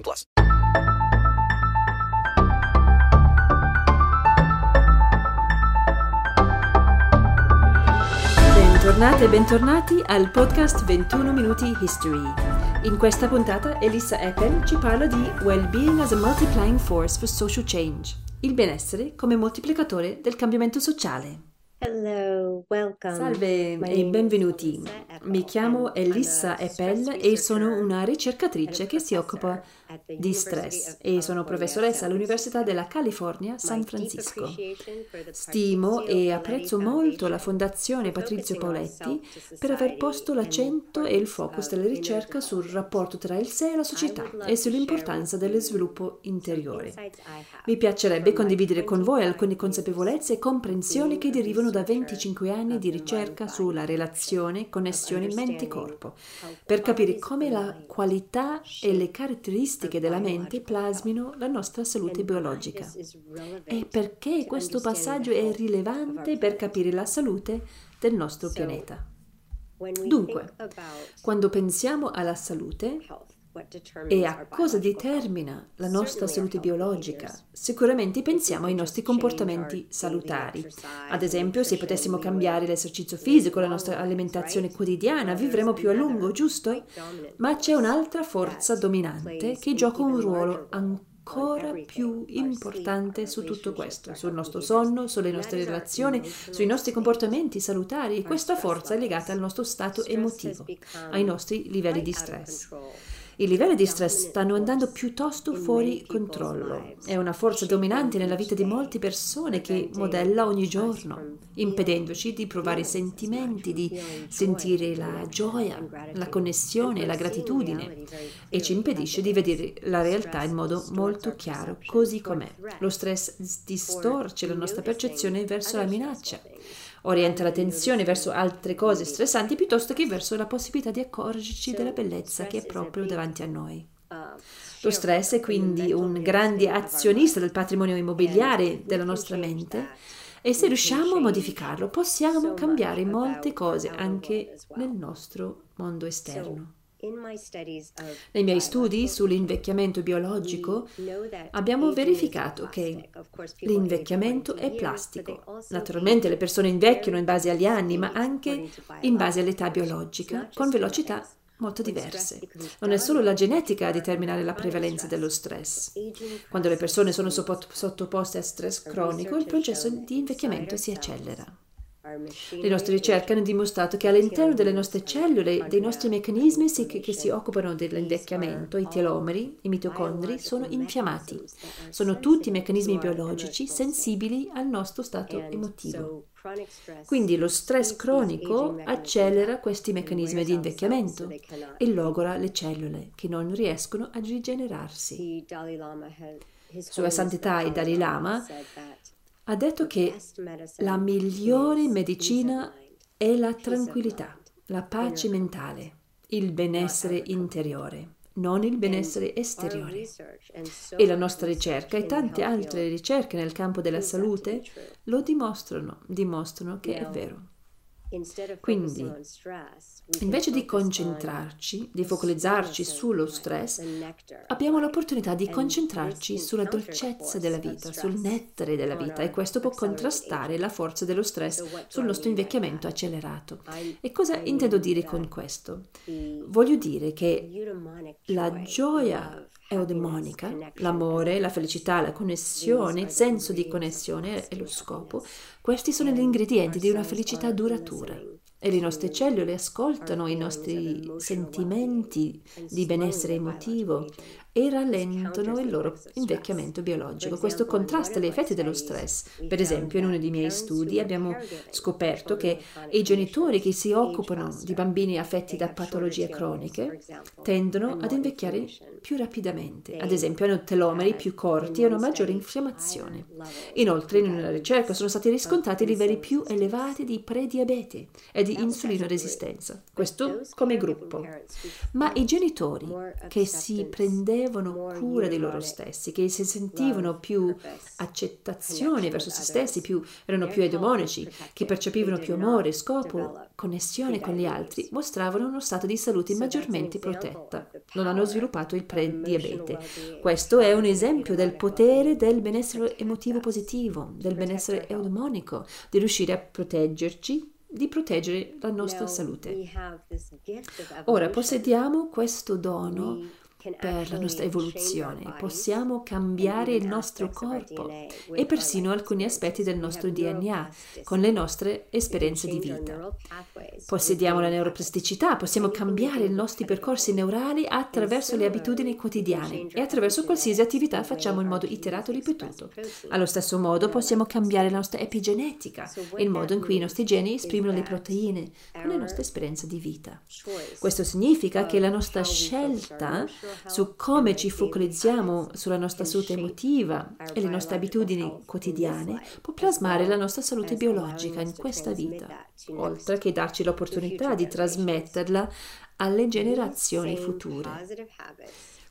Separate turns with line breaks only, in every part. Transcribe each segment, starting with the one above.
plus.
Bentornate e bentornati al podcast 21 Minuti History. In questa puntata Elissa Apple ci parla di Well-being as a multiplying force for social change, il benessere come moltiplicatore del cambiamento sociale.
Hello, welcome.
Salve e benvenuti. Mi chiamo Elissa Eppel e sono una ricercatrice che si occupa di stress e sono professoressa all'Università della California, San Francisco. Stimo e apprezzo molto la Fondazione Patrizio Pauletti per aver posto l'accento e il focus della ricerca sul rapporto tra il sé e la società e sull'importanza dello sviluppo interiore. Mi piacerebbe condividere con voi alcune consapevolezze e comprensioni che derivano da 25 anni di ricerca sulla relazione, connessione mente-corpo, per capire come la qualità e le caratteristiche della mente plasmino la nostra salute biologica e perché questo passaggio è rilevante per capire la salute del nostro pianeta. Dunque, quando pensiamo alla salute, e a cosa determina la nostra salute biologica? Sicuramente pensiamo ai nostri comportamenti salutari. Ad esempio, se potessimo cambiare l'esercizio fisico, la nostra alimentazione quotidiana, vivremo più a lungo, giusto? Ma c'è un'altra forza dominante che gioca un ruolo ancora più importante su tutto questo, sul nostro sonno, sulle nostre relazioni, sui nostri comportamenti salutari. Questa forza è legata al nostro stato emotivo, ai nostri livelli di stress. I livelli di stress stanno andando piuttosto fuori controllo. È una forza dominante nella vita di molte persone che modella ogni giorno, impedendoci di provare i sentimenti, di sentire la gioia, la connessione, la gratitudine e ci impedisce di vedere la realtà in modo molto chiaro, così com'è. Lo stress distorce la nostra percezione verso la minaccia orienta l'attenzione verso altre cose stressanti piuttosto che verso la possibilità di accorgerci della bellezza che è proprio davanti a noi. Lo stress è quindi un grande azionista del patrimonio immobiliare della nostra mente. e se riusciamo a modificarlo possiamo cambiare molte cose anche nel nostro mondo esterno. Nei miei studi sull'invecchiamento biologico abbiamo verificato che l'invecchiamento è plastico. Naturalmente le persone invecchiano in base agli anni, ma anche in base all'età biologica, con velocità molto diverse. Non è solo la genetica a determinare la prevalenza dello stress. Quando le persone sono sottoposte a stress cronico, il processo di invecchiamento si accelera. Le nostre ricerche hanno dimostrato che all'interno delle nostre cellule, dei nostri meccanismi che si occupano dell'invecchiamento, i telomeri, i mitocondri, sono infiammati. Sono tutti meccanismi biologici sensibili al nostro stato emotivo. Quindi lo stress cronico accelera questi meccanismi di invecchiamento e logora le cellule che non riescono a rigenerarsi. Sua Santità il Dalai Lama ha detto che la migliore medicina è la tranquillità, la pace mentale, il benessere interiore, non il benessere esteriore. E la nostra ricerca e tante altre ricerche nel campo della salute lo dimostrano, dimostrano che è vero. Quindi, invece di concentrarci, di focalizzarci sullo stress, abbiamo l'opportunità di concentrarci sulla dolcezza della vita, sul nettare della vita e questo può contrastare la forza dello stress sul nostro invecchiamento accelerato. E cosa intendo dire con questo? Voglio dire che la gioia eudemonica, l'amore, la felicità, la connessione, il senso di connessione e lo scopo, questi sono gli ingredienti di una felicità duratura. E le nostre cellule ascoltano i nostri sentimenti di benessere emotivo e rallentano il loro invecchiamento biologico. Questo contrasta gli effetti dello stress. Per esempio, in uno dei miei studi abbiamo scoperto che i genitori che si occupano di bambini affetti da patologie croniche tendono ad invecchiare più rapidamente. Ad esempio, hanno telomeri più corti e una maggiore infiammazione. Inoltre, in una ricerca sono stati riscontrati livelli più elevati di prediabete e di insulino resistenza. Questo come gruppo. Ma i genitori che si prendevano prendevano cura di loro stessi, che si sentivano più accettazione verso se stessi, più, erano più edemonici, che percepivano più amore, scopo, connessione con gli altri, mostravano uno stato di salute maggiormente protetta. Non hanno sviluppato il prediabete. Questo è un esempio del potere del benessere emotivo positivo, del benessere eudemonico, di riuscire a proteggerci di proteggere la nostra salute. Ora possediamo questo dono per la nostra evoluzione. Possiamo cambiare il nostro corpo e persino alcuni aspetti del nostro DNA con le nostre esperienze di vita. Possediamo la neuroplasticità, possiamo cambiare i nostri percorsi neurali attraverso le abitudini quotidiane e attraverso qualsiasi attività facciamo in modo iterato e ripetuto. Allo stesso modo possiamo cambiare la nostra epigenetica, il modo in cui i nostri geni esprimono le proteine con le nostre esperienze di vita. Questo significa che la nostra scelta su come ci focalizziamo sulla nostra salute emotiva e le nostre abitudini quotidiane può plasmare la nostra salute biologica in questa vita, oltre che darci l'opportunità di trasmetterla alle generazioni future.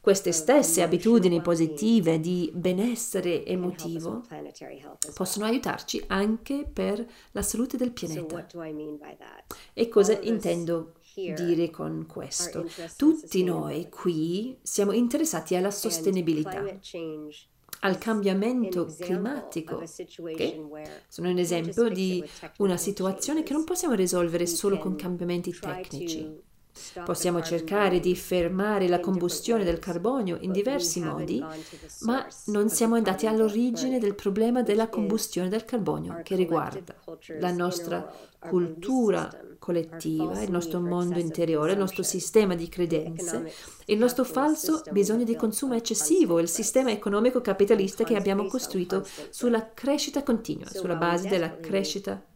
Queste stesse abitudini positive di benessere emotivo possono aiutarci anche per la salute del pianeta. E cosa intendo dire con questo? Tutti noi qui siamo interessati alla sostenibilità al cambiamento climatico, che sono un esempio di una situazione che non possiamo risolvere solo con cambiamenti tecnici. Possiamo cercare di fermare la combustione del carbonio in diversi modi, ma non siamo andati all'origine del problema della combustione del carbonio che riguarda la nostra cultura collettiva, il nostro mondo interiore, il nostro sistema di credenze, il nostro falso bisogno di consumo eccessivo, il sistema economico capitalista che abbiamo costruito sulla crescita continua, sulla base della crescita continua.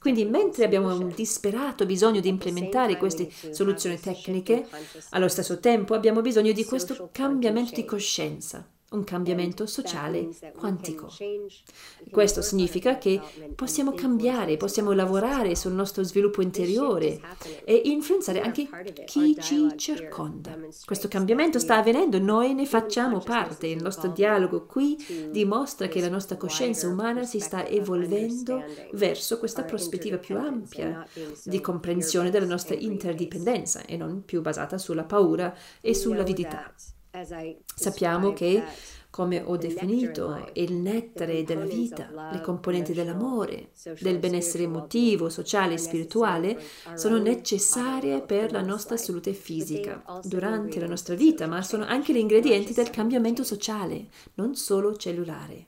Quindi mentre abbiamo un disperato bisogno di implementare queste soluzioni tecniche, allo stesso tempo abbiamo bisogno di questo cambiamento di coscienza un cambiamento sociale quantico. Questo significa che possiamo cambiare, possiamo lavorare sul nostro sviluppo interiore e influenzare anche chi ci circonda. Questo cambiamento sta avvenendo, noi ne facciamo parte, il nostro dialogo qui dimostra che la nostra coscienza umana si sta evolvendo verso questa prospettiva più ampia di comprensione della nostra interdipendenza e non più basata sulla paura e sull'avidità. Sappiamo che, come ho definito, il nettare della vita, le componenti dell'amore, del benessere emotivo, sociale e spirituale sono necessarie per la nostra salute fisica durante la nostra vita, ma sono anche gli ingredienti del cambiamento sociale, non solo cellulare.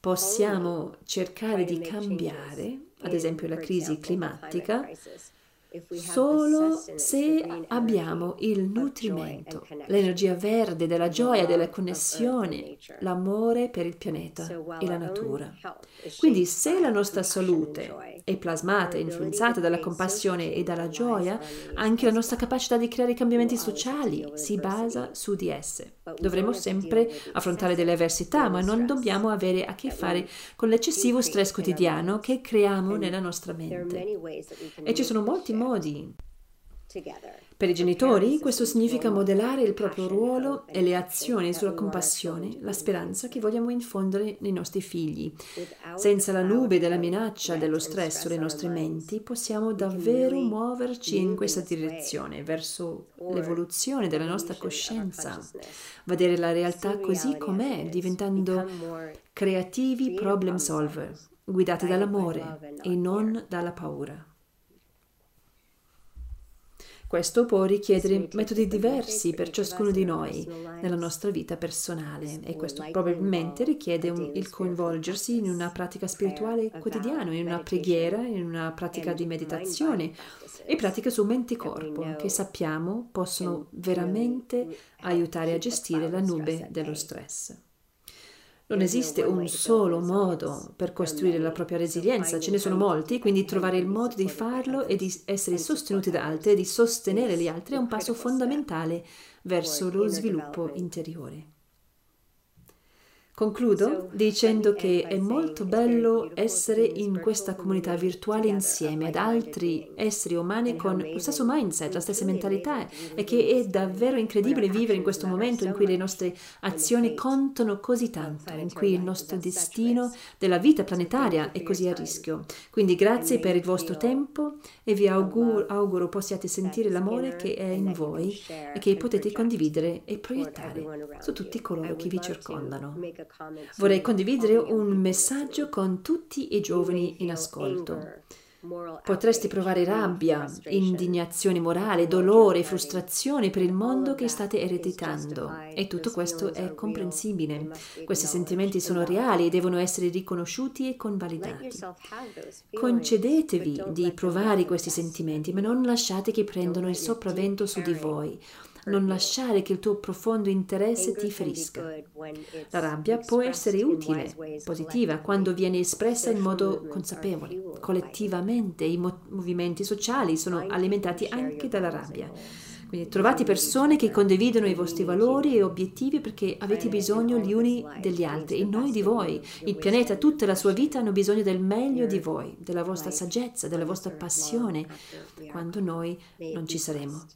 Possiamo cercare di cambiare, ad esempio la crisi climatica, solo se abbiamo il nutrimento, l'energia verde della gioia, della connessione, l'amore per il pianeta e la natura. Quindi se la nostra salute è plasmata e influenzata dalla compassione e dalla gioia, anche la nostra capacità di creare cambiamenti sociali si basa su di esse. Dovremo sempre affrontare delle avversità, ma non dobbiamo avere a che fare con l'eccessivo stress quotidiano che creiamo nella nostra mente. E ci sono molti modi per i genitori questo significa modellare il proprio ruolo e le azioni sulla compassione, la speranza che vogliamo infondere nei nostri figli. Senza la nube della minaccia dello stress sulle nostre menti possiamo davvero muoverci in questa direzione, verso l'evoluzione della nostra coscienza, vedere la realtà così com'è, diventando creativi problem solver, guidati dall'amore e non dalla paura. Questo può richiedere metodi diversi per ciascuno di noi nella nostra vita personale e questo probabilmente richiede un, il coinvolgersi in una pratica spirituale quotidiana, in una preghiera, in una pratica di meditazione e pratiche su mente e corpo che sappiamo possono veramente aiutare a gestire la nube dello stress. Non esiste un solo modo per costruire la propria resilienza, ce ne sono molti, quindi trovare il modo di farlo e di essere sostenuti da altri e di sostenere gli altri è un passo fondamentale verso lo sviluppo interiore. Concludo dicendo che è molto bello essere in questa comunità virtuale insieme ad altri esseri umani con lo stesso mindset, la stessa mentalità e che è davvero incredibile vivere in questo momento in cui le nostre azioni contano così tanto, in cui il nostro destino della vita planetaria è così a rischio. Quindi grazie per il vostro tempo e vi auguro, auguro possiate sentire l'amore che è in voi e che potete condividere e proiettare su tutti coloro che vi circondano. Vorrei condividere un messaggio con tutti i giovani in ascolto. Potresti provare rabbia, indignazione morale, dolore, frustrazione per il mondo che state ereditando e tutto questo è comprensibile. Questi sentimenti sono reali e devono essere riconosciuti e convalidati. Concedetevi di provare questi sentimenti, ma non lasciate che prendano il sopravvento su di voi. Non lasciare che il tuo profondo interesse ti ferisca. La rabbia può essere utile, positiva, quando viene espressa in modo consapevole. Collettivamente i movimenti sociali sono alimentati anche dalla rabbia. Quindi trovate persone che condividono i vostri valori e obiettivi perché avete bisogno gli uni degli altri e noi di voi. Il pianeta, tutta la sua vita hanno bisogno del meglio di voi, della vostra saggezza, della vostra passione, quando noi non ci saremo.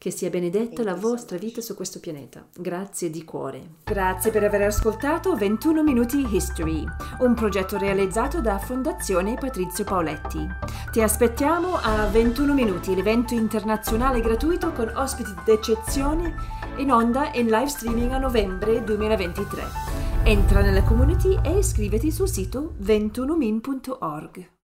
Che sia benedetta la vostra vita su questo pianeta. Grazie di cuore. Grazie per aver ascoltato 21 Minuti History, un progetto realizzato da Fondazione Patrizio Paoletti. Ti aspettiamo a 21 Minuti, l'evento internazionale gratuito con ospiti d'eccezione in onda e in live streaming a novembre 2023. Entra nella community e iscriviti sul sito 21min.org.